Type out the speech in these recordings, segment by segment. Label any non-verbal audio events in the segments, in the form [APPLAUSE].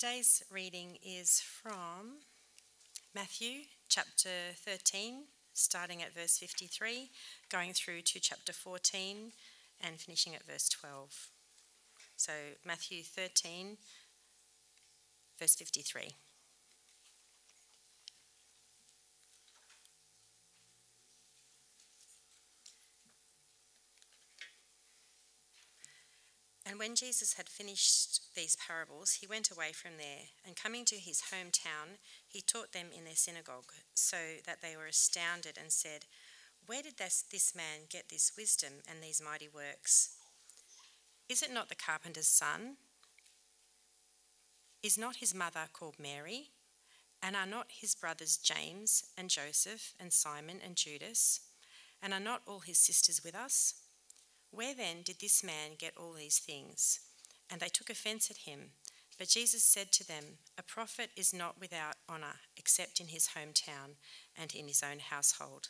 Today's reading is from Matthew chapter 13, starting at verse 53, going through to chapter 14, and finishing at verse 12. So, Matthew 13, verse 53. And when Jesus had finished these parables, he went away from there, and coming to his hometown, he taught them in their synagogue, so that they were astounded and said, Where did this, this man get this wisdom and these mighty works? Is it not the carpenter's son? Is not his mother called Mary? And are not his brothers James and Joseph and Simon and Judas? And are not all his sisters with us? Where then did this man get all these things? And they took offense at him. But Jesus said to them, A prophet is not without honour except in his hometown and in his own household.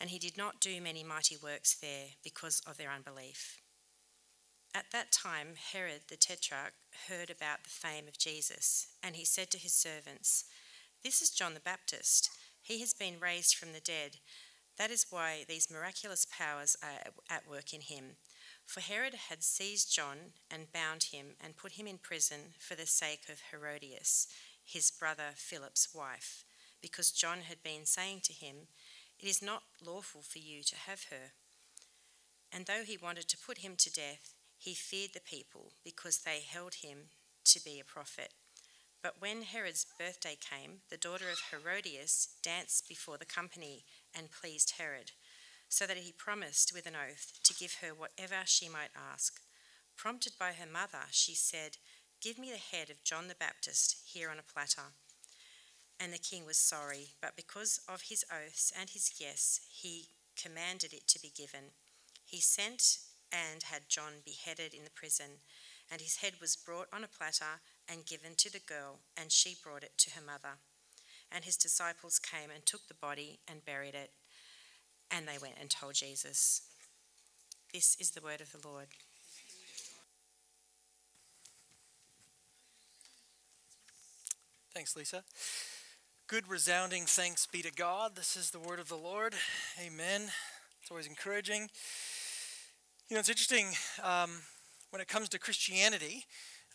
And he did not do many mighty works there because of their unbelief. At that time, Herod the Tetrarch heard about the fame of Jesus, and he said to his servants, This is John the Baptist. He has been raised from the dead that is why these miraculous powers are at work in him. For Herod had seized John and bound him and put him in prison for the sake of Herodias, his brother Philip's wife, because John had been saying to him, It is not lawful for you to have her. And though he wanted to put him to death, he feared the people because they held him to be a prophet. But when Herod's birthday came, the daughter of Herodias danced before the company and pleased Herod, so that he promised with an oath to give her whatever she might ask. Prompted by her mother, she said, Give me the head of John the Baptist here on a platter. And the king was sorry, but because of his oaths and his yes, he commanded it to be given. He sent and had John beheaded in the prison, and his head was brought on a platter and given to the girl, and she brought it to her mother. And his disciples came and took the body and buried it. And they went and told Jesus. This is the word of the Lord. Thanks, Lisa. Good resounding thanks be to God. This is the word of the Lord. Amen. It's always encouraging. You know, it's interesting um, when it comes to Christianity.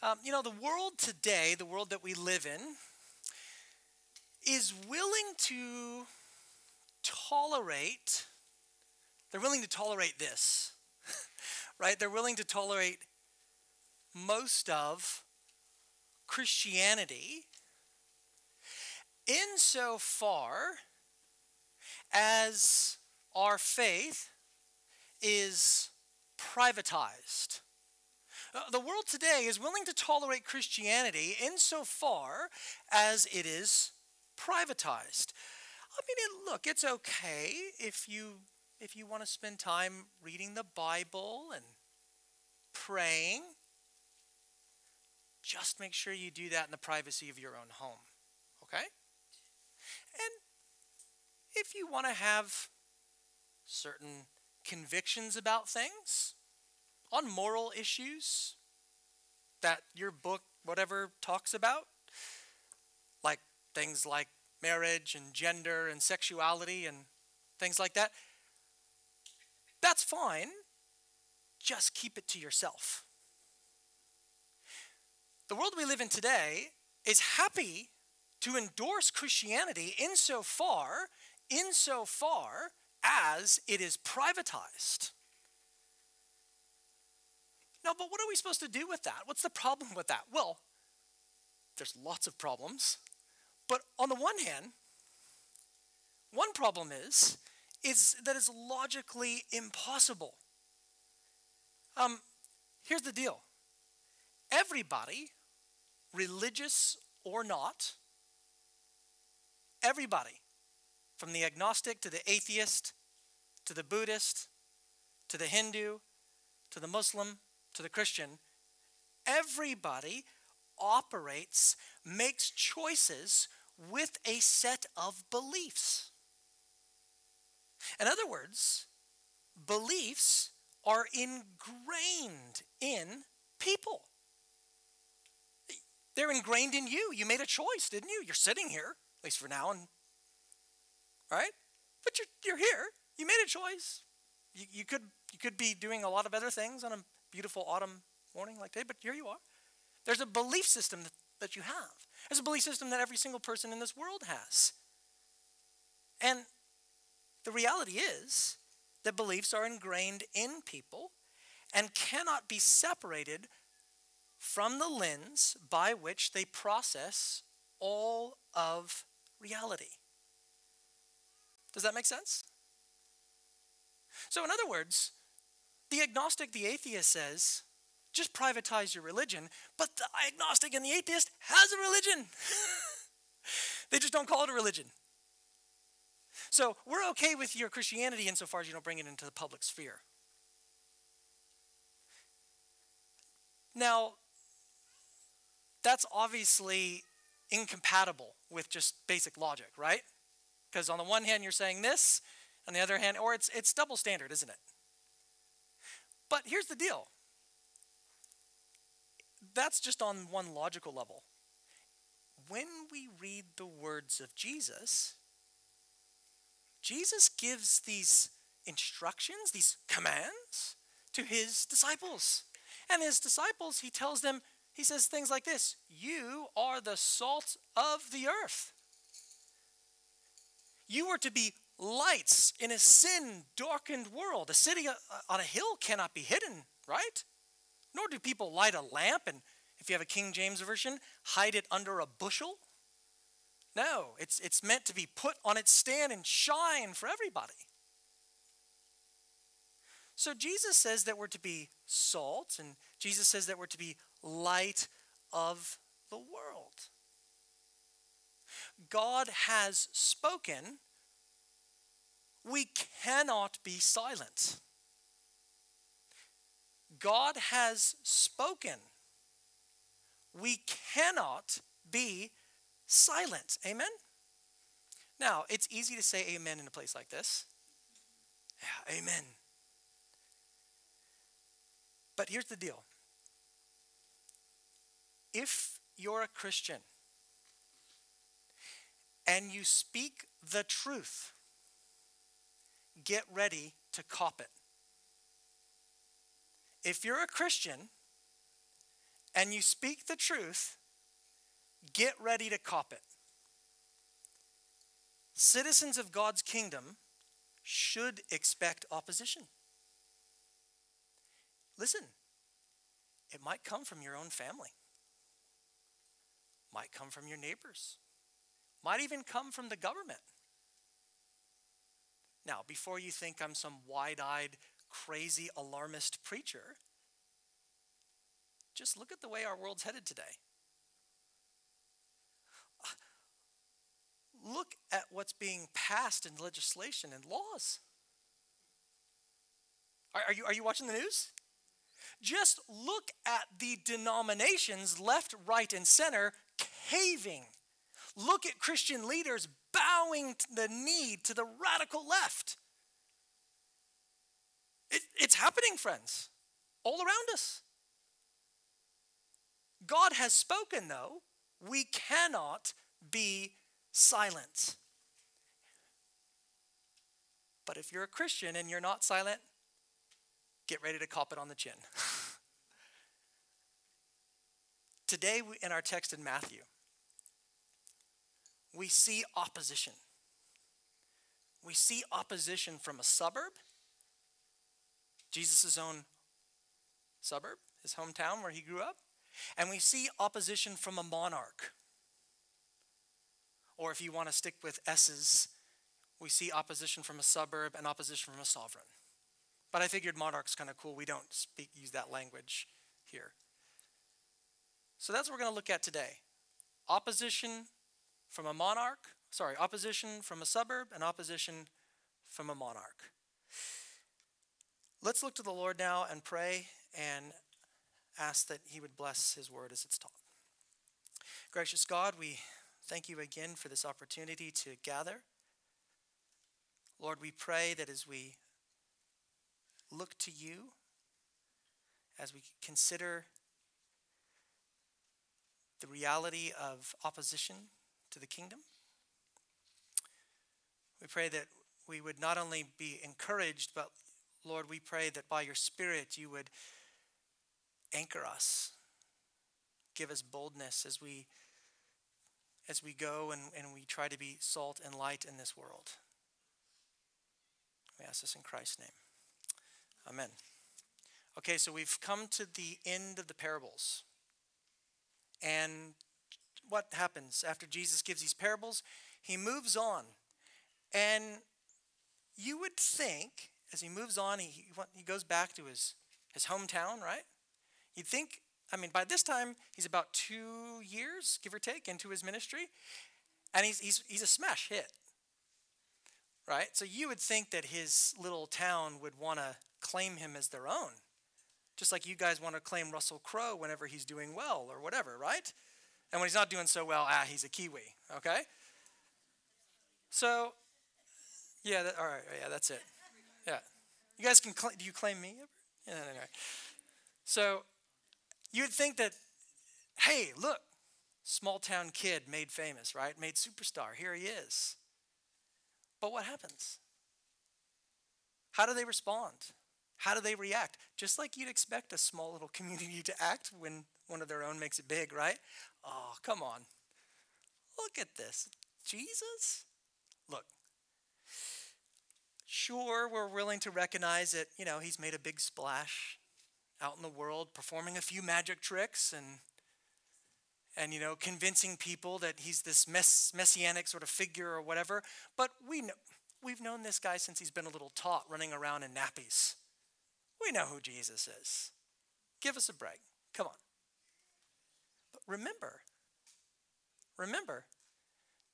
Um, you know, the world today, the world that we live in, is willing to tolerate, they're willing to tolerate this, [LAUGHS] right? They're willing to tolerate most of Christianity insofar as our faith is privatized. Uh, the world today is willing to tolerate Christianity insofar as it is privatized. I mean, look, it's okay if you if you want to spend time reading the Bible and praying. Just make sure you do that in the privacy of your own home, okay? And if you want to have certain convictions about things on moral issues that your book, whatever, talks about, things like marriage and gender and sexuality and things like that, that's fine. Just keep it to yourself. The world we live in today is happy to endorse Christianity insofar, insofar as it is privatized. No, but what are we supposed to do with that? What's the problem with that? Well, there's lots of problems. But on the one hand, one problem is, is that it's logically impossible. Um, here's the deal. Everybody, religious or not, everybody, from the agnostic to the atheist, to the Buddhist, to the Hindu, to the Muslim, to the Christian, everybody operates, makes choices with a set of beliefs. In other words, beliefs are ingrained in people. They're ingrained in you. You made a choice, didn't you? You're sitting here, at least for now, and right? But you're, you're here. You made a choice. You, you, could, you could be doing a lot of other things on a beautiful autumn morning like today, but here you are. There's a belief system that, that you have. There's a belief system that every single person in this world has. And the reality is that beliefs are ingrained in people and cannot be separated from the lens by which they process all of reality. Does that make sense? So, in other words, the agnostic, the atheist says, just privatize your religion, but the agnostic and the atheist has a religion. [LAUGHS] they just don't call it a religion. So, we're okay with your Christianity insofar as you don't bring it into the public sphere. Now, that's obviously incompatible with just basic logic, right? Because on the one hand, you're saying this, on the other hand, or it's, it's double standard, isn't it? But here's the deal that's just on one logical level. When we read the words of Jesus, Jesus gives these instructions, these commands to his disciples. And his disciples, he tells them, he says things like this You are the salt of the earth. You are to be lights in a sin darkened world. A city uh, on a hill cannot be hidden, right? Nor do people light a lamp and, if you have a King James Version, hide it under a bushel. No, it's, it's meant to be put on its stand and shine for everybody. So Jesus says that we're to be salt, and Jesus says that we're to be light of the world. God has spoken. We cannot be silent. God has spoken. We cannot be silent. Amen? Now, it's easy to say amen in a place like this. Yeah, amen. But here's the deal if you're a Christian and you speak the truth, get ready to cop it. If you're a Christian and you speak the truth, get ready to cop it. Citizens of God's kingdom should expect opposition. Listen, it might come from your own family, might come from your neighbors, might even come from the government. Now, before you think I'm some wide eyed, crazy, alarmist preacher, just look at the way our world's headed today. Uh, look at what's being passed in legislation and laws. Are, are, you, are you watching the news? Just look at the denominations left, right, and center caving. Look at Christian leaders bowing the knee to the radical left. It, it's happening, friends, all around us. God has spoken, though. We cannot be silent. But if you're a Christian and you're not silent, get ready to cop it on the chin. [LAUGHS] Today, in our text in Matthew, we see opposition. We see opposition from a suburb, Jesus' own suburb, his hometown where he grew up, and we see opposition from a monarch. Or if you want to stick with S's, we see opposition from a suburb and opposition from a sovereign. But I figured monarch's kind of cool. We don't speak use that language here. So that's what we're going to look at today. Opposition from a monarch, sorry, opposition from a suburb and opposition from a monarch. Let's look to the Lord now and pray and ask that he would bless his word as it's taught. Gracious God, we thank you again for this opportunity to gather. Lord, we pray that as we look to you as we consider the reality of opposition to the kingdom. We pray that we would not only be encouraged, but Lord, we pray that by your Spirit you would anchor us, give us boldness as we as we go and, and we try to be salt and light in this world. We ask this in Christ's name. Amen. Okay, so we've come to the end of the parables. And what happens after Jesus gives these parables? He moves on. And you would think, as he moves on, he, he goes back to his, his hometown, right? You'd think, I mean, by this time, he's about two years, give or take, into his ministry. And he's, he's, he's a smash hit, right? So you would think that his little town would want to claim him as their own. Just like you guys want to claim Russell Crowe whenever he's doing well or whatever, right? And when he's not doing so well, ah, he's a Kiwi, okay? So, yeah, that, all right, yeah, that's it. You guys can, do you claim me? Yeah, anyway. So, you'd think that, hey, look, small town kid made famous, right? Made superstar. Here he is. But what happens? How do they respond? How do they react? Just like you'd expect a small little [LAUGHS] community to act when one of their own makes it big, right? Oh, come on. Look at this. Jesus? Look. Sure, we're willing to recognize that, you know, he's made a big splash out in the world, performing a few magic tricks and and you know, convincing people that he's this mess, messianic sort of figure or whatever. But we know, we've known this guy since he's been a little tot running around in nappies. We know who Jesus is. Give us a break. Come on. But remember, remember,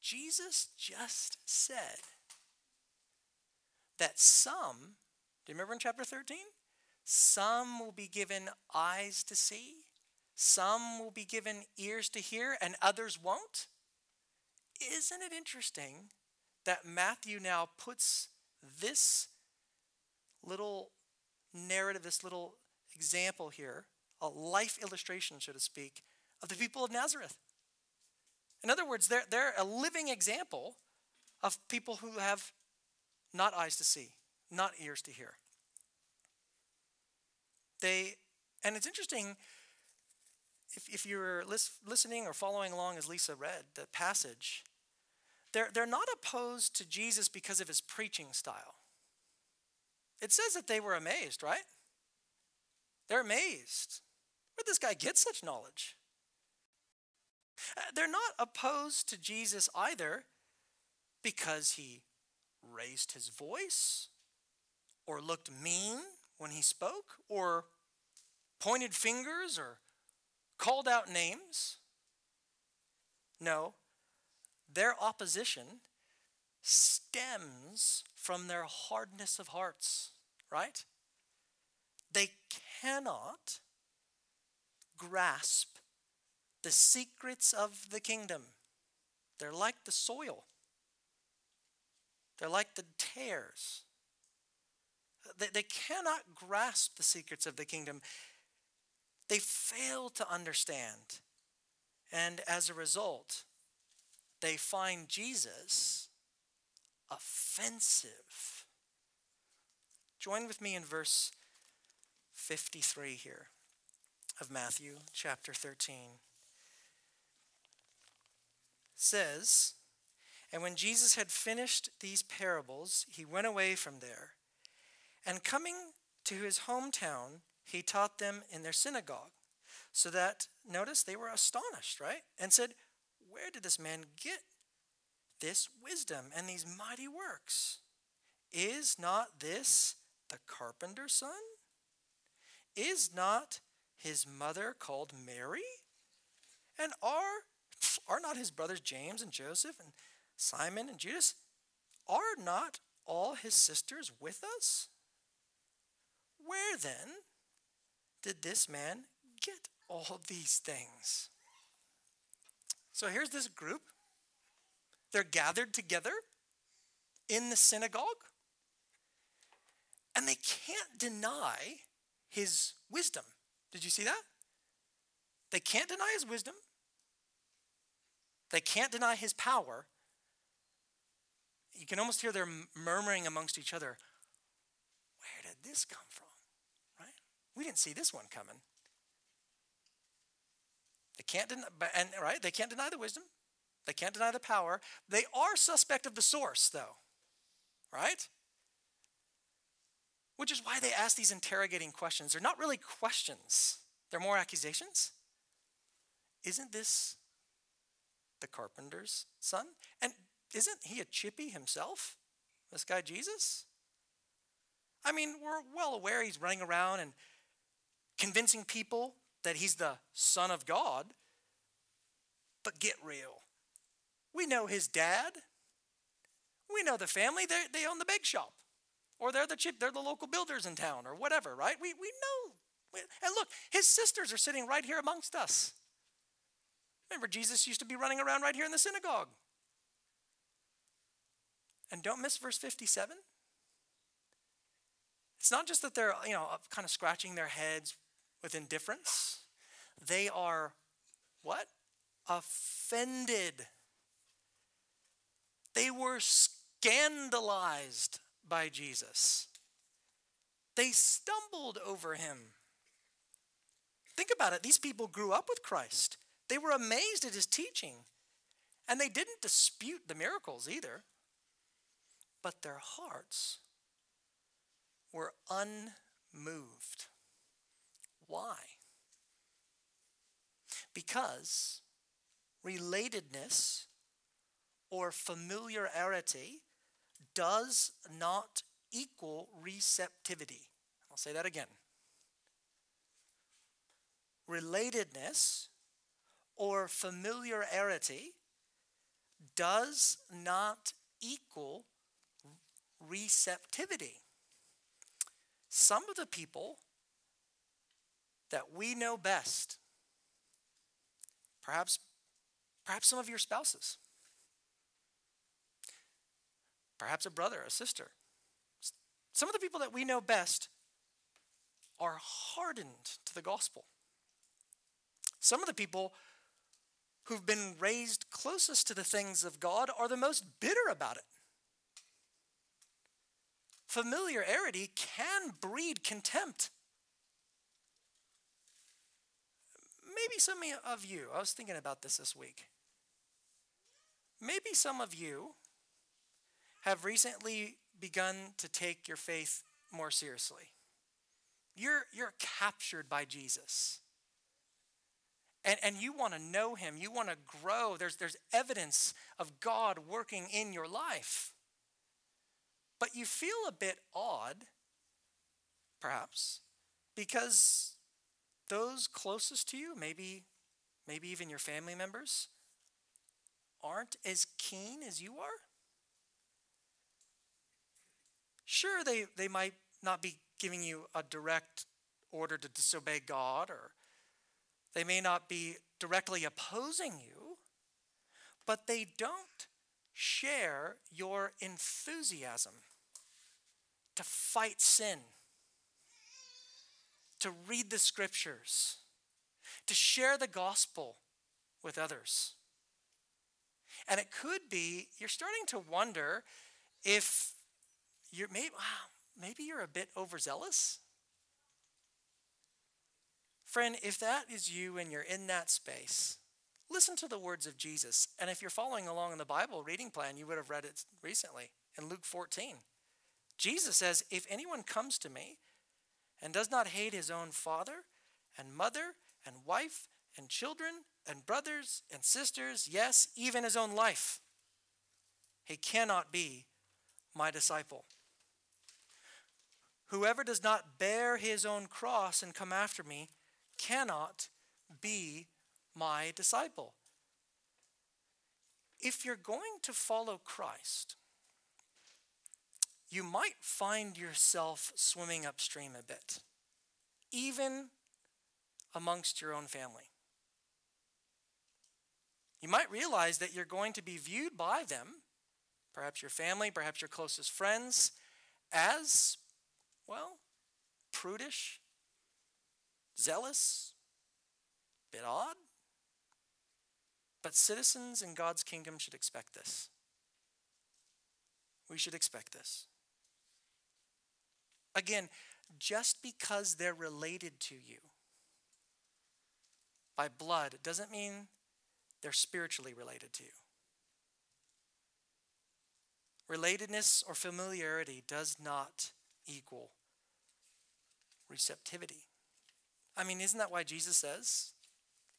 Jesus just said that some, do you remember in chapter 13? Some will be given eyes to see, some will be given ears to hear, and others won't. Isn't it interesting that Matthew now puts this little narrative, this little example here, a life illustration, so to speak, of the people of Nazareth. In other words, they're, they're a living example of people who have not eyes to see, not ears to hear. They, and it's interesting, if, if you're lis- listening or following along as Lisa read the passage, they're, they're not opposed to Jesus because of his preaching style. It says that they were amazed, right? They're amazed. Where'd this guy get such knowledge? Uh, they're not opposed to Jesus either because he raised his voice or looked mean when he spoke or pointed fingers or called out names. No, their opposition stems from their hardness of hearts, right? They cannot grasp the secrets of the kingdom. They're like the soil, they're like the tares. They, they cannot grasp the secrets of the kingdom. They fail to understand. And as a result, they find Jesus offensive. Join with me in verse 53 here of Matthew chapter 13. It says, And when Jesus had finished these parables, he went away from there. And coming to his hometown, he taught them in their synagogue. So that, notice, they were astonished, right? And said, Where did this man get this wisdom and these mighty works? Is not this the carpenter's son? Is not his mother called Mary? And are, are not his brothers James and Joseph and Simon and Judas? Are not all his sisters with us? Where then did this man get all these things? So here's this group they're gathered together in the synagogue, and they can't deny his wisdom. Did you see that? They can't deny his wisdom. They can't deny his power. You can almost hear them murmuring amongst each other, Where did this come from? Right? We didn't see this one coming. They can't deny, and right? They can't deny the wisdom. They can't deny the power. They are suspect of the source, though. Right? Which is why they ask these interrogating questions. They're not really questions, they're more accusations. Isn't this the carpenter's son? And isn't he a chippy himself? This guy Jesus? I mean, we're well aware he's running around and convincing people that he's the Son of God. But get real. We know his dad. We know the family. They, they own the bake shop. Or they're the chip, they're the local builders in town or whatever, right? We, we know. And look, his sisters are sitting right here amongst us. Remember, Jesus used to be running around right here in the synagogue. And don't miss verse 57. It's not just that they're, you know, kind of scratching their heads with indifference. They are what? Offended. They were scandalized by Jesus. They stumbled over him. Think about it. These people grew up with Christ. They were amazed at his teaching. And they didn't dispute the miracles either. But their hearts were unmoved. Why? Because relatedness or familiarity does not equal receptivity. I'll say that again. Relatedness or familiarity does not equal receptivity. Some of the people that we know best, perhaps, perhaps some of your spouses, perhaps a brother, a sister, some of the people that we know best are hardened to the gospel. Some of the people who've been raised closest to the things of God are the most bitter about it. Familiarity can breed contempt. Maybe some of you, I was thinking about this this week. Maybe some of you have recently begun to take your faith more seriously. You're, you're captured by Jesus and, and you want to know him, you want to grow. There's, there's evidence of God working in your life. But you feel a bit odd, perhaps, because those closest to you, maybe, maybe even your family members, aren't as keen as you are. Sure, they, they might not be giving you a direct order to disobey God or they may not be directly opposing you, but they don't share your enthusiasm to fight sin, to read the scriptures, to share the gospel with others. And it could be you're starting to wonder if you're maybe, maybe you're a bit overzealous Friend, if that is you and you're in that space, listen to the words of Jesus. And if you're following along in the Bible reading plan, you would have read it recently in Luke 14. Jesus says, If anyone comes to me and does not hate his own father and mother and wife and children and brothers and sisters, yes, even his own life, he cannot be my disciple. Whoever does not bear his own cross and come after me cannot be my disciple. If you're going to follow Christ, you might find yourself swimming upstream a bit, even amongst your own family. You might realize that you're going to be viewed by them, perhaps your family, perhaps your closest friends, as, well, prudish, zealous, a bit odd. But citizens in God's kingdom should expect this. We should expect this. Again, just because they're related to you by blood doesn't mean they're spiritually related to you. Relatedness or familiarity does not equal receptivity. I mean, isn't that why Jesus says?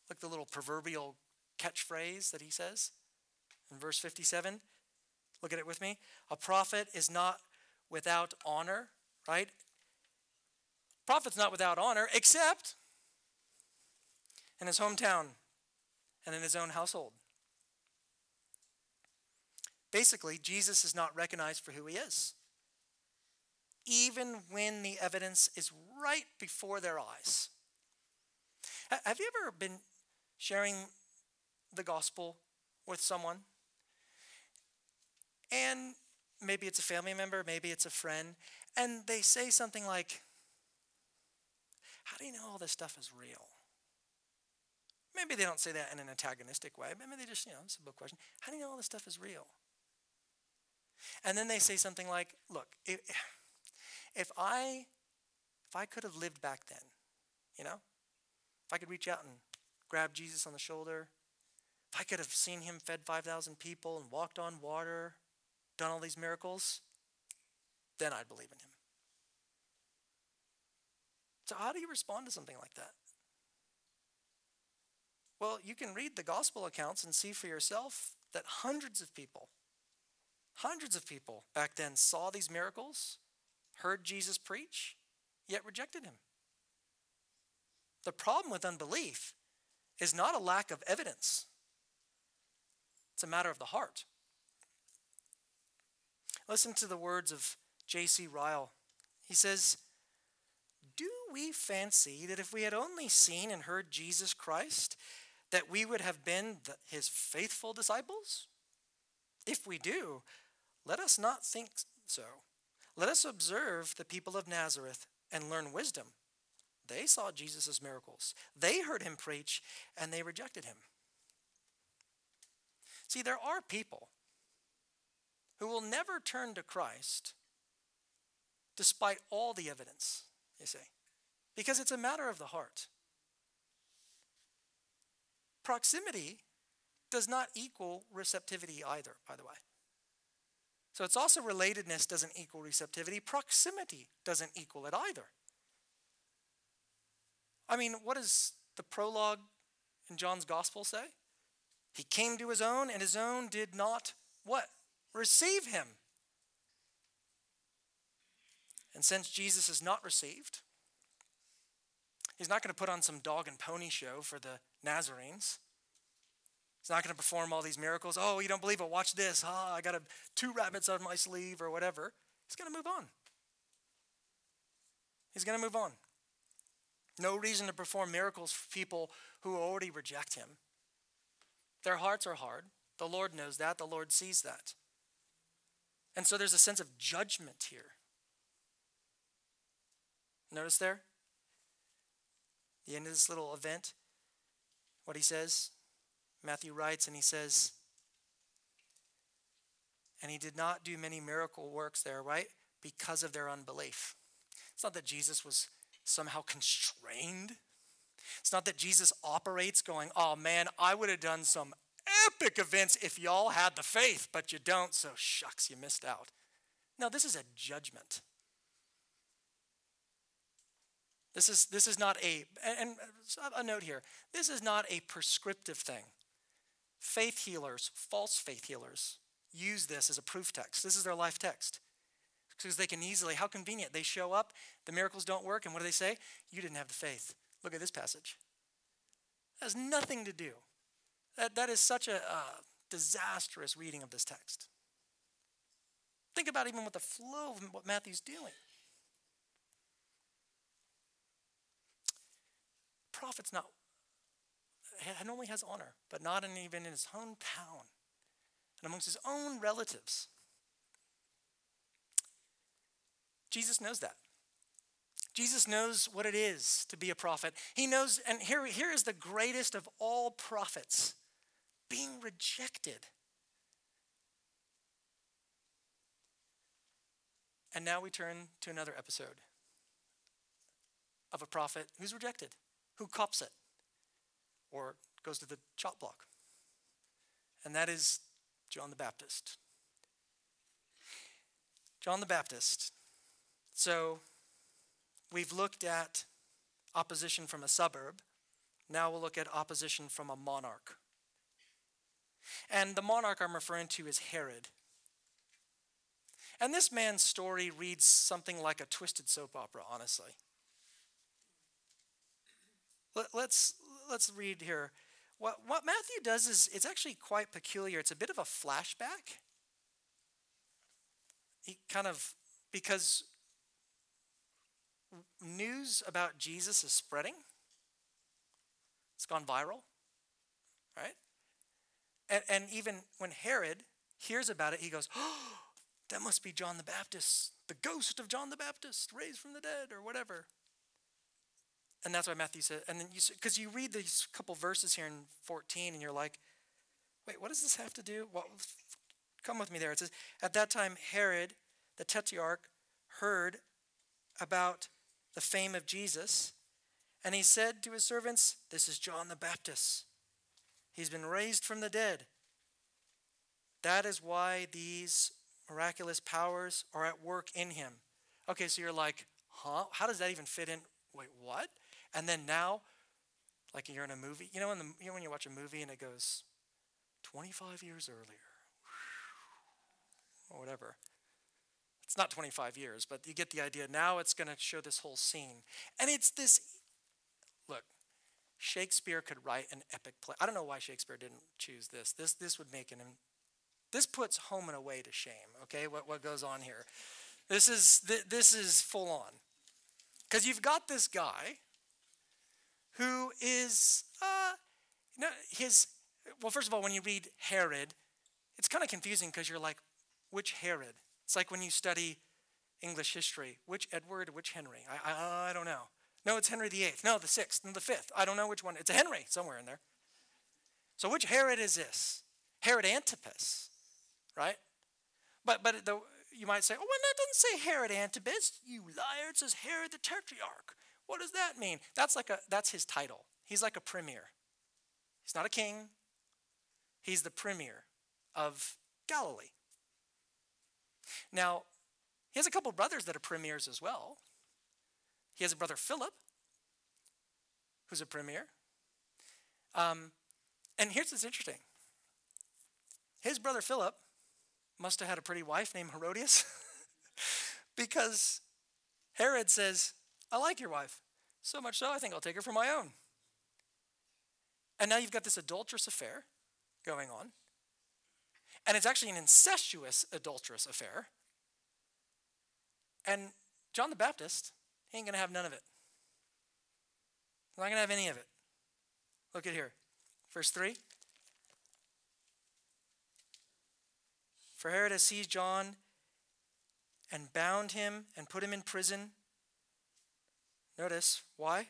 like the little proverbial catchphrase that he says in verse 57. Look at it with me. A prophet is not without honor, right? Prophet's not without honor, except in his hometown and in his own household. Basically, Jesus is not recognized for who he is, even when the evidence is right before their eyes. Have you ever been sharing the gospel with someone? And maybe it's a family member, maybe it's a friend, and they say something like, How do you know all this stuff is real? Maybe they don't say that in an antagonistic way. Maybe they just, you know, it's a book question. How do you know all this stuff is real? And then they say something like, look, if, if I if I could have lived back then, you know, if I could reach out and grab Jesus on the shoulder, if I could have seen him fed 5,000 people and walked on water, done all these miracles, then I'd believe in him. So, how do you respond to something like that? Well, you can read the gospel accounts and see for yourself that hundreds of people, hundreds of people back then saw these miracles, heard Jesus preach, yet rejected him. The problem with unbelief is not a lack of evidence, it's a matter of the heart. Listen to the words of J.C. Ryle. He says, Do we fancy that if we had only seen and heard Jesus Christ, that we would have been the, his faithful disciples? If we do, let us not think so. Let us observe the people of Nazareth and learn wisdom. They saw Jesus' miracles, they heard him preach, and they rejected him. See, there are people who will never turn to Christ despite all the evidence, you see, because it's a matter of the heart. Proximity does not equal receptivity either, by the way. So it's also relatedness doesn't equal receptivity. Proximity doesn't equal it either. I mean, what does the prologue in John's gospel say? He came to his own, and his own did not what? Receive him. And since Jesus is not received, he's not going to put on some dog and pony show for the Nazarenes. He's not going to perform all these miracles. Oh, you don't believe it? Watch this. Ah, I got a, two rabbits on my sleeve or whatever. He's going to move on. He's going to move on. No reason to perform miracles for people who already reject him. Their hearts are hard. The Lord knows that. The Lord sees that. And so there's a sense of judgment here. Notice there? The end of this little event, what he says. Matthew writes, and he says, and he did not do many miracle works there, right? Because of their unbelief. It's not that Jesus was somehow constrained. It's not that Jesus operates going, oh man, I would have done some epic events if y'all had the faith, but you don't, so shucks, you missed out. No, this is a judgment. This is, this is not a, and a note here, this is not a prescriptive thing. Faith healers, false faith healers, use this as a proof text. This is their life text. Because they can easily, how convenient, they show up, the miracles don't work, and what do they say? You didn't have the faith. Look at this passage. Has nothing to do. That, that is such a uh, disastrous reading of this text. Think about even what the flow of what Matthew's doing. Prophet's not, only has honor, but not in, even in his hometown and amongst his own relatives. Jesus knows that. Jesus knows what it is to be a prophet. He knows, and here, here is the greatest of all prophets being rejected. And now we turn to another episode of a prophet who's rejected, who cops it, or goes to the chop block. And that is John the Baptist. John the Baptist. So we've looked at opposition from a suburb. Now we'll look at opposition from a monarch. And the monarch I'm referring to is Herod. And this man's story reads something like a twisted soap opera, honestly. Let, let's, let's read here. What, what Matthew does is it's actually quite peculiar. It's a bit of a flashback. He kind of, because news about Jesus is spreading, it's gone viral, right? And, and even when Herod hears about it, he goes, Oh, that must be John the Baptist, the ghost of John the Baptist, raised from the dead, or whatever. And that's why Matthew said, and then you, because you read these couple verses here in 14, and you're like, wait, what does this have to do? Well, come with me there. It says, At that time, Herod, the tetrarch, heard about the fame of Jesus, and he said to his servants, This is John the Baptist. He's been raised from the dead. That is why these miraculous powers are at work in him. Okay, so you're like, huh? How does that even fit in? Wait, what? And then now, like you're in a movie, you know, when, the, you know when you watch a movie and it goes 25 years earlier, or whatever. It's not 25 years, but you get the idea. Now it's going to show this whole scene. And it's this look, Shakespeare could write an epic play. I don't know why Shakespeare didn't choose this. This this would make an this puts home and away to shame, okay? What what goes on here. This is this is full on. Cuz you've got this guy who is uh no, his well first of all when you read Herod, it's kind of confusing because you're like which Herod? It's like when you study English history, which Edward, which Henry? I I, I don't know. No, it's Henry VIII. No, the sixth and the fifth. I don't know which one. It's a Henry somewhere in there. So which Herod is this? Herod Antipas, right? But but the, you might say, oh, well, that doesn't say Herod Antipas. You liar! It says Herod the Tetrarch. What does that mean? That's like a that's his title. He's like a premier. He's not a king. He's the premier of Galilee. Now, he has a couple brothers that are premiers as well. He has a brother, Philip, who's a premier. Um, and here's what's interesting his brother, Philip, must have had a pretty wife named Herodias [LAUGHS] because Herod says, I like your wife. So much so, I think I'll take her for my own. And now you've got this adulterous affair going on. And it's actually an incestuous adulterous affair. And John the Baptist he ain't going to have none of it. He's not going to have any of it. Look at here. Verse 3. For Herod has seized John and bound him and put him in prison. Notice why?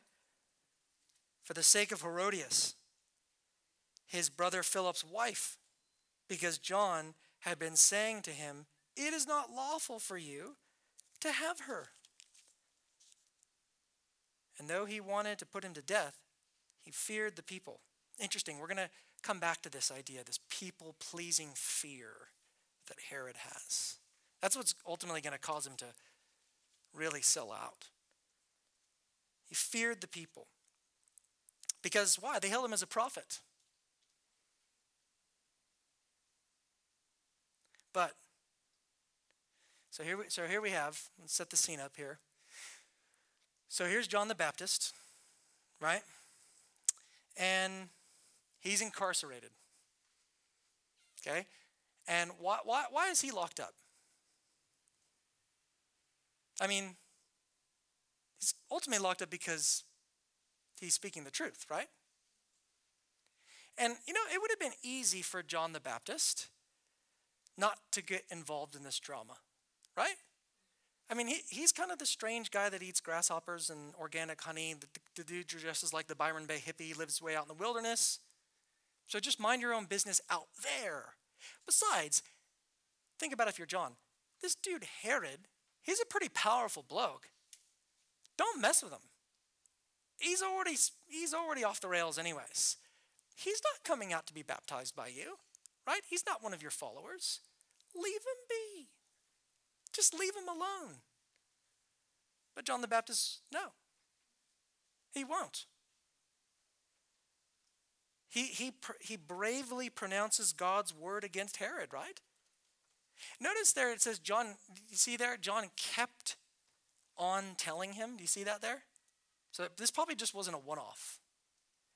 For the sake of Herodias, his brother Philip's wife, because John had been saying to him, It is not lawful for you to have her. And though he wanted to put him to death, he feared the people. Interesting, we're going to come back to this idea, this people pleasing fear that Herod has. That's what's ultimately going to cause him to really sell out. He feared the people. Because why? They held him as a prophet. But, so here we, so here we have, let's set the scene up here. So here's John the Baptist, right? And he's incarcerated. Okay? And why, why, why is he locked up? I mean, he's ultimately locked up because he's speaking the truth, right? And, you know, it would have been easy for John the Baptist not to get involved in this drama, right? I mean, he, he's kind of the strange guy that eats grasshoppers and organic honey. The, the, the dude dresses like the Byron Bay hippie, lives way out in the wilderness. So just mind your own business out there. Besides, think about if you're John. This dude, Herod, he's a pretty powerful bloke. Don't mess with him. He's already, he's already off the rails, anyways. He's not coming out to be baptized by you, right? He's not one of your followers. Leave him be. Just leave him alone. But John the Baptist, no. He won't. He, he, he bravely pronounces God's word against Herod, right? Notice there it says John, you see there? John kept on telling him. Do you see that there? So this probably just wasn't a one off.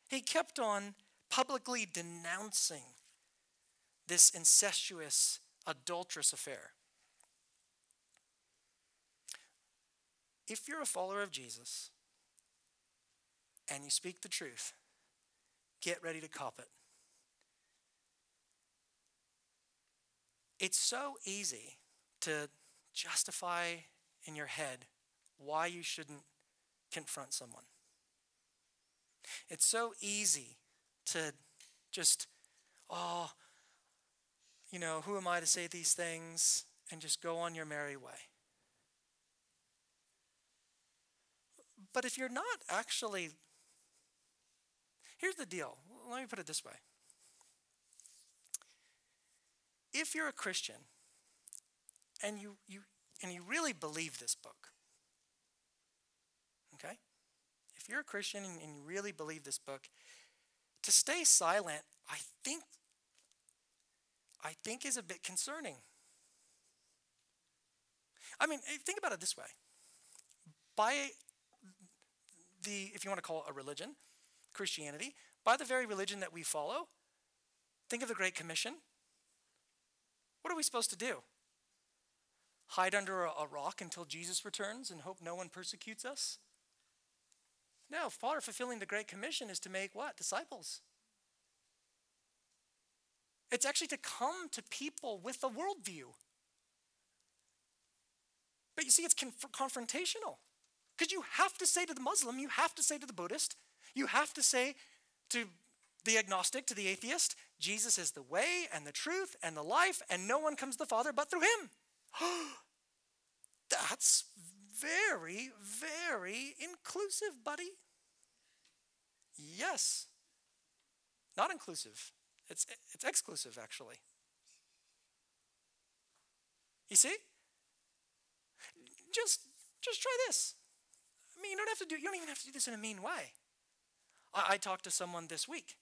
He kept on publicly denouncing this incestuous, adulterous affair. If you're a follower of Jesus and you speak the truth, get ready to cop it. It's so easy to justify in your head why you shouldn't confront someone. It's so easy to just, oh, you know, who am I to say these things and just go on your merry way. But if you're not actually, here's the deal. Let me put it this way. If you're a Christian and you, you, and you really believe this book, okay? If you're a Christian and, and you really believe this book, to stay silent, I think, I think is a bit concerning. I mean, eh, think about it this way. By the, if you want to call it a religion, Christianity, by the very religion that we follow, think of the Great Commission. What are we supposed to do? Hide under a, a rock until Jesus returns and hope no one persecutes us? No, part of fulfilling the Great Commission is to make what? Disciples. It's actually to come to people with a worldview. But you see, it's conf- confrontational. Because you have to say to the Muslim, you have to say to the Buddhist, you have to say to the agnostic, to the atheist, Jesus is the way and the truth and the life, and no one comes to the Father but through him. [GASPS] That's very, very inclusive, buddy. Yes. Not inclusive. It's, it's exclusive, actually. You see? Just, just try this. I mean, you don't have to do. You don't even have to do this in a mean way. I, I talked to someone this week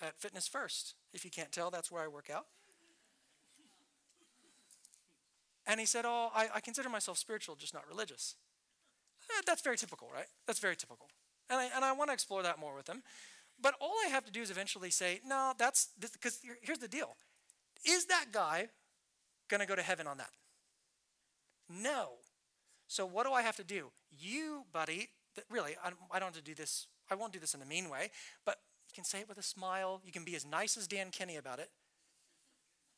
at Fitness First. If you can't tell, that's where I work out. And he said, Oh, I, I consider myself spiritual, just not religious. Eh, that's very typical, right? That's very typical. And I, and I want to explore that more with him. But all I have to do is eventually say, No, that's because here's the deal. Is that guy going to go to heaven on that? No. So what do I have to do? You, buddy, really, I, I don't have to do this. I won't do this in a mean way, but you can say it with a smile. You can be as nice as Dan Kenny about it,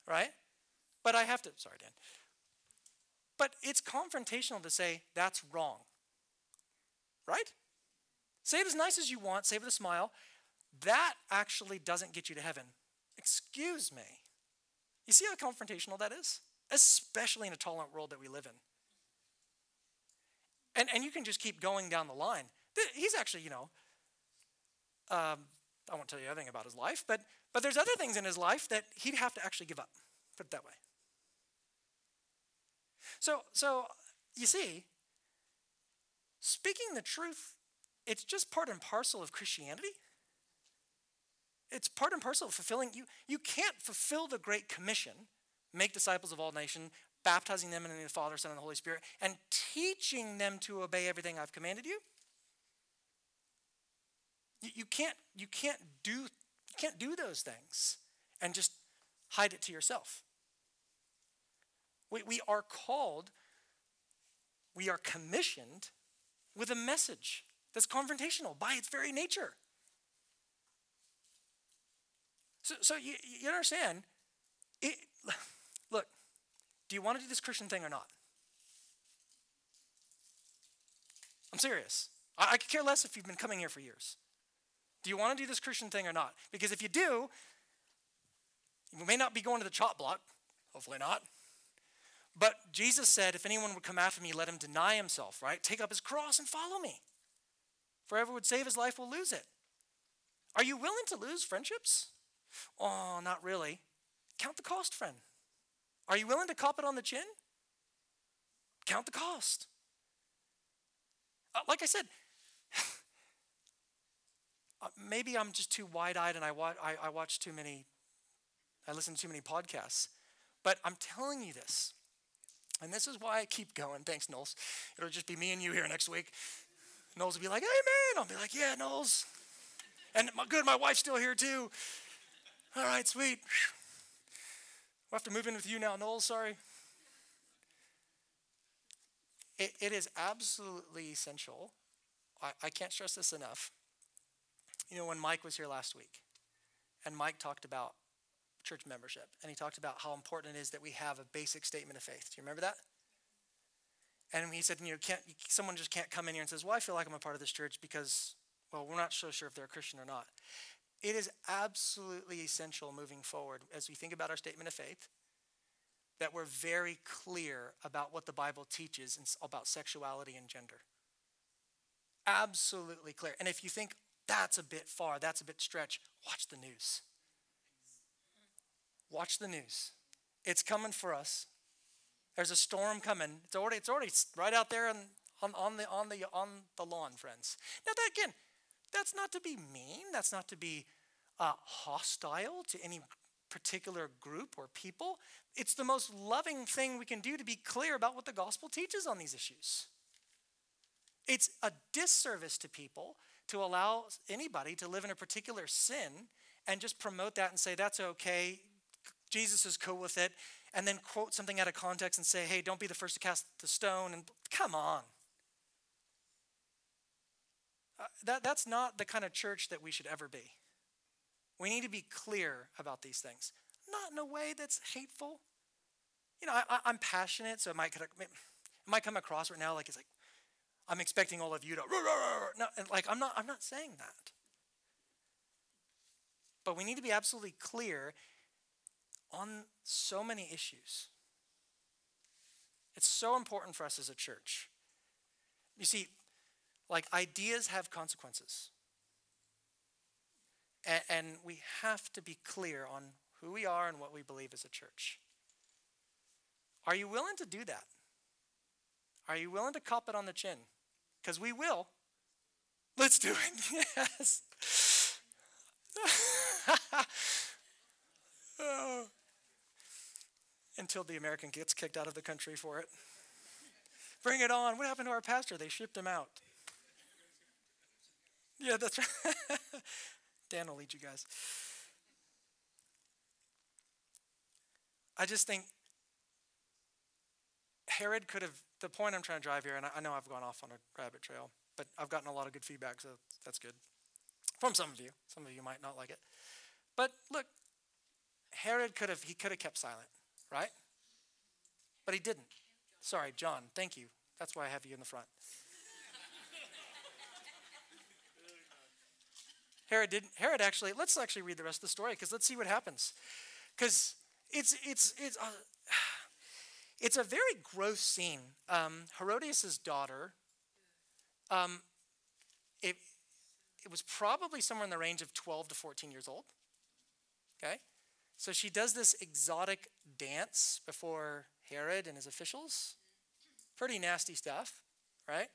right? But I have to, sorry, Dan. But it's confrontational to say that's wrong, right? Say it as nice as you want, say it with a smile. That actually doesn't get you to heaven. Excuse me. You see how confrontational that is? Especially in a tolerant world that we live in. And, and you can just keep going down the line. He's actually, you know, um, I won't tell you everything about his life, but, but there's other things in his life that he'd have to actually give up. Put it that way. So, so you see, speaking the truth, it's just part and parcel of Christianity. It's part and parcel of fulfilling. You, you can't fulfill the Great Commission, make disciples of all nations, baptizing them in the name of the Father, Son, and the Holy Spirit, and teaching them to obey everything I've commanded you. You, you can't, you can't do you can't do those things and just hide it to yourself. We, we are called, we are commissioned with a message that's confrontational by its very nature. So, so you, you understand, it, look, do you want to do this Christian thing or not? I'm serious. I, I could care less if you've been coming here for years. Do you want to do this Christian thing or not? Because if you do, you may not be going to the chop block, hopefully not. But Jesus said, if anyone would come after me, let him deny himself, right? Take up his cross and follow me. For whoever would save his life will lose it. Are you willing to lose friendships? Oh, not really. Count the cost, friend. Are you willing to cop it on the chin? Count the cost. Uh, like I said, [SIGHS] uh, maybe I'm just too wide eyed and I, wa- I, I watch too many, I listen to too many podcasts. But I'm telling you this. And this is why I keep going. Thanks, Knowles. It'll just be me and you here next week. Knowles will be like, hey, man. I'll be like, yeah, Knowles. And my, good, my wife's still here too. All right, sweet. We'll have to move in with you now, Noel. Sorry. It, it is absolutely essential. I, I can't stress this enough. You know, when Mike was here last week, and Mike talked about church membership, and he talked about how important it is that we have a basic statement of faith. Do you remember that? And he said, you know, can't someone just can't come in here and says, "Well, I feel like I'm a part of this church because, well, we're not so sure if they're a Christian or not." It is absolutely essential moving forward as we think about our statement of faith that we're very clear about what the Bible teaches about sexuality and gender. Absolutely clear. And if you think that's a bit far, that's a bit stretch, watch the news. Watch the news. It's coming for us. There's a storm coming. It's already, it's already right out there on, on, on, the, on, the, on the lawn, friends. Now, that, again, that's not to be mean. That's not to be uh, hostile to any particular group or people. It's the most loving thing we can do to be clear about what the gospel teaches on these issues. It's a disservice to people to allow anybody to live in a particular sin and just promote that and say, that's okay, Jesus is cool with it, and then quote something out of context and say, hey, don't be the first to cast the stone. And come on. That, that's not the kind of church that we should ever be. We need to be clear about these things, not in a way that's hateful. You know, I, am passionate, so it might, it might come across right now like it's like, I'm expecting all of you to, no, like I'm not, I'm not saying that. But we need to be absolutely clear on so many issues. It's so important for us as a church. You see, like ideas have consequences. And, and we have to be clear on who we are and what we believe as a church. Are you willing to do that? Are you willing to cop it on the chin? Because we will. Let's do it. [LAUGHS] Yes. oh. [LAUGHS] Until the American gets kicked out of the country for it. Bring it on. What happened to our pastor? They shipped him out. Yeah, that's right. [LAUGHS] Dan will lead you guys. I just think Herod could have, the point I'm trying to drive here, and I know I've gone off on a rabbit trail, but I've gotten a lot of good feedback, so that's good. From some of you. Some of you might not like it. But look, Herod could have, he could have kept silent, right? But he didn't. Sorry, John, thank you. That's why I have you in the front. Herod didn't. Herod actually. Let's actually read the rest of the story because let's see what happens. Because it's it's it's a, [SIGHS] it's a very gross scene. Um, Herodias's daughter. Um, it it was probably somewhere in the range of 12 to 14 years old. Okay, so she does this exotic dance before Herod and his officials. Pretty nasty stuff, right?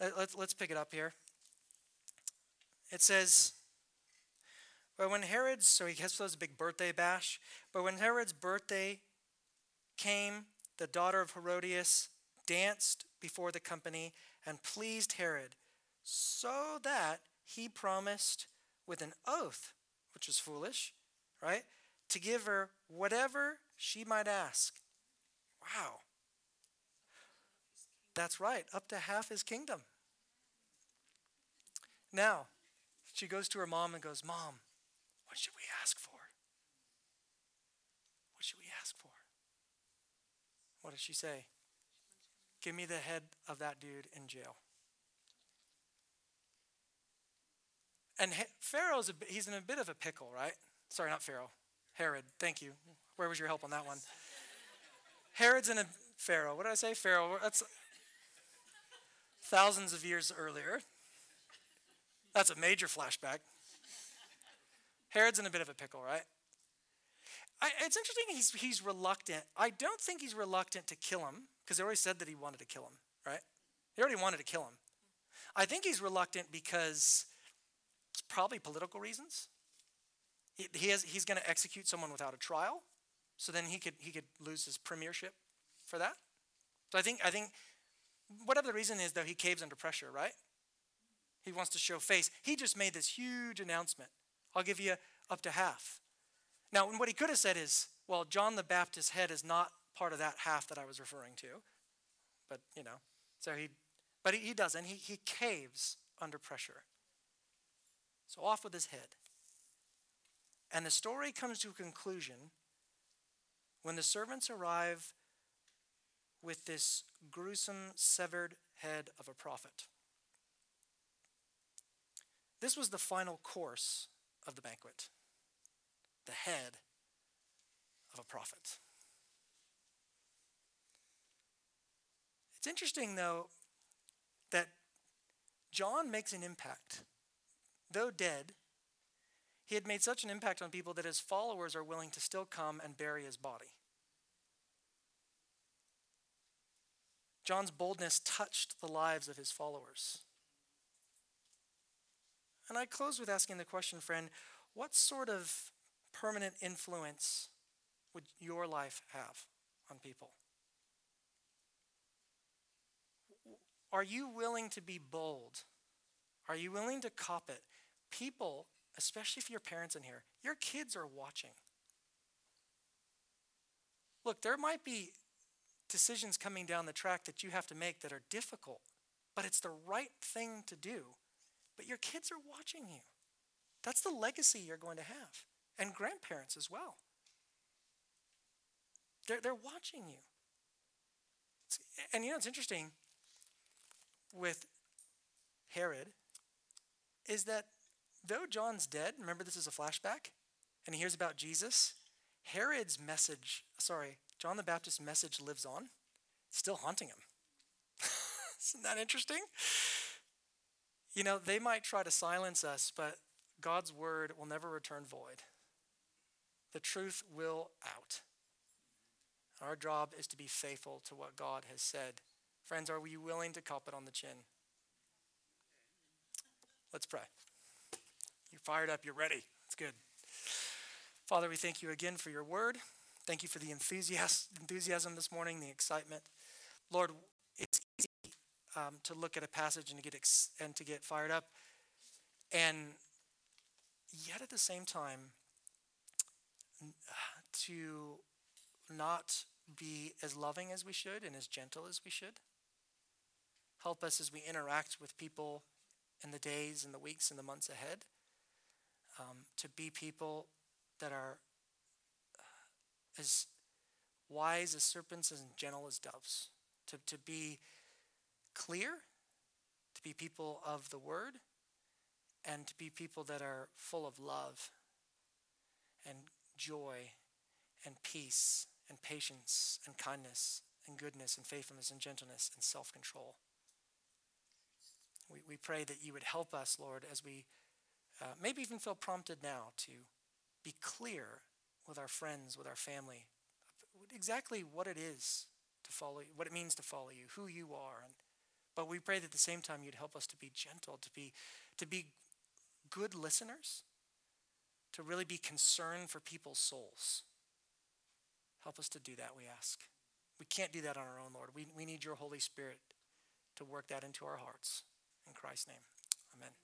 Uh, let's let's pick it up here. It says but when Herod's, so he has a big birthday bash, but when Herod's birthday came, the daughter of Herodias danced before the company and pleased Herod, so that he promised with an oath, which was foolish, right, to give her whatever she might ask. Wow. That's right, up to half his kingdom. Now, she goes to her mom and goes, Mom, what should we ask for? What should we ask for? What does she say? Give me the head of that dude in jail. And Pharaoh's, a, he's in a bit of a pickle, right? Sorry, not Pharaoh. Herod. Thank you. Where was your help on that one? Herod's in a Pharaoh. What did I say? Pharaoh. That's thousands of years earlier. That's a major flashback. Herod's in a bit of a pickle, right? I, it's interesting he's, he's reluctant. I don't think he's reluctant to kill him because he already said that he wanted to kill him, right? He already wanted to kill him. I think he's reluctant because it's probably political reasons. He, he has, he's going to execute someone without a trial, so then he could, he could lose his premiership for that. So I think, I think whatever the reason is, though, he caves under pressure, right? He wants to show face. He just made this huge announcement. I'll give you up to half. Now, what he could have said is, well, John the Baptist's head is not part of that half that I was referring to. But, you know, so he, but he, he doesn't. He, he caves under pressure. So off with his head. And the story comes to a conclusion when the servants arrive with this gruesome severed head of a prophet. This was the final course of the banquet the head of a prophet. It's interesting, though, that John makes an impact. Though dead, he had made such an impact on people that his followers are willing to still come and bury his body. John's boldness touched the lives of his followers. And I close with asking the question, friend what sort of permanent influence would your life have on people? Are you willing to be bold? Are you willing to cop it? People, especially if your parents in here, your kids are watching. Look, there might be decisions coming down the track that you have to make that are difficult, but it's the right thing to do. But your kids are watching you. That's the legacy you're going to have and grandparents as well. They're, they're watching you. And you know, it's interesting with Herod is that though John's dead, remember this is a flashback, and he hears about Jesus, Herod's message, sorry, John the Baptist's message lives on, still haunting him. [LAUGHS] Isn't that interesting? You know, they might try to silence us, but God's word will never return void. The truth will out. Our job is to be faithful to what God has said. Friends, are we willing to cop it on the chin? Let's pray. You're fired up, you're ready. It's good. Father, we thank you again for your word. Thank you for the enthusiasm this morning, the excitement. Lord, um, to look at a passage and to get ex- and to get fired up, and yet at the same time, to not be as loving as we should and as gentle as we should. Help us as we interact with people in the days and the weeks and the months ahead um, to be people that are uh, as wise as serpents and gentle as doves, to, to be clear, to be people of the word, and to be people that are full of love and joy and peace and patience and kindness and goodness and faithfulness and gentleness and self control. We, we pray that you would help us, Lord, as we uh, maybe even feel prompted now to be clear with our friends, with our family, exactly what it is to follow you, what it means to follow you, who you are. And, but we pray that at the same time you'd help us to be gentle, to be, to be good listeners, to really be concerned for people's souls. Help us to do that, we ask. We can't do that on our own, Lord. We, we need your Holy Spirit to work that into our hearts. In Christ's name, amen.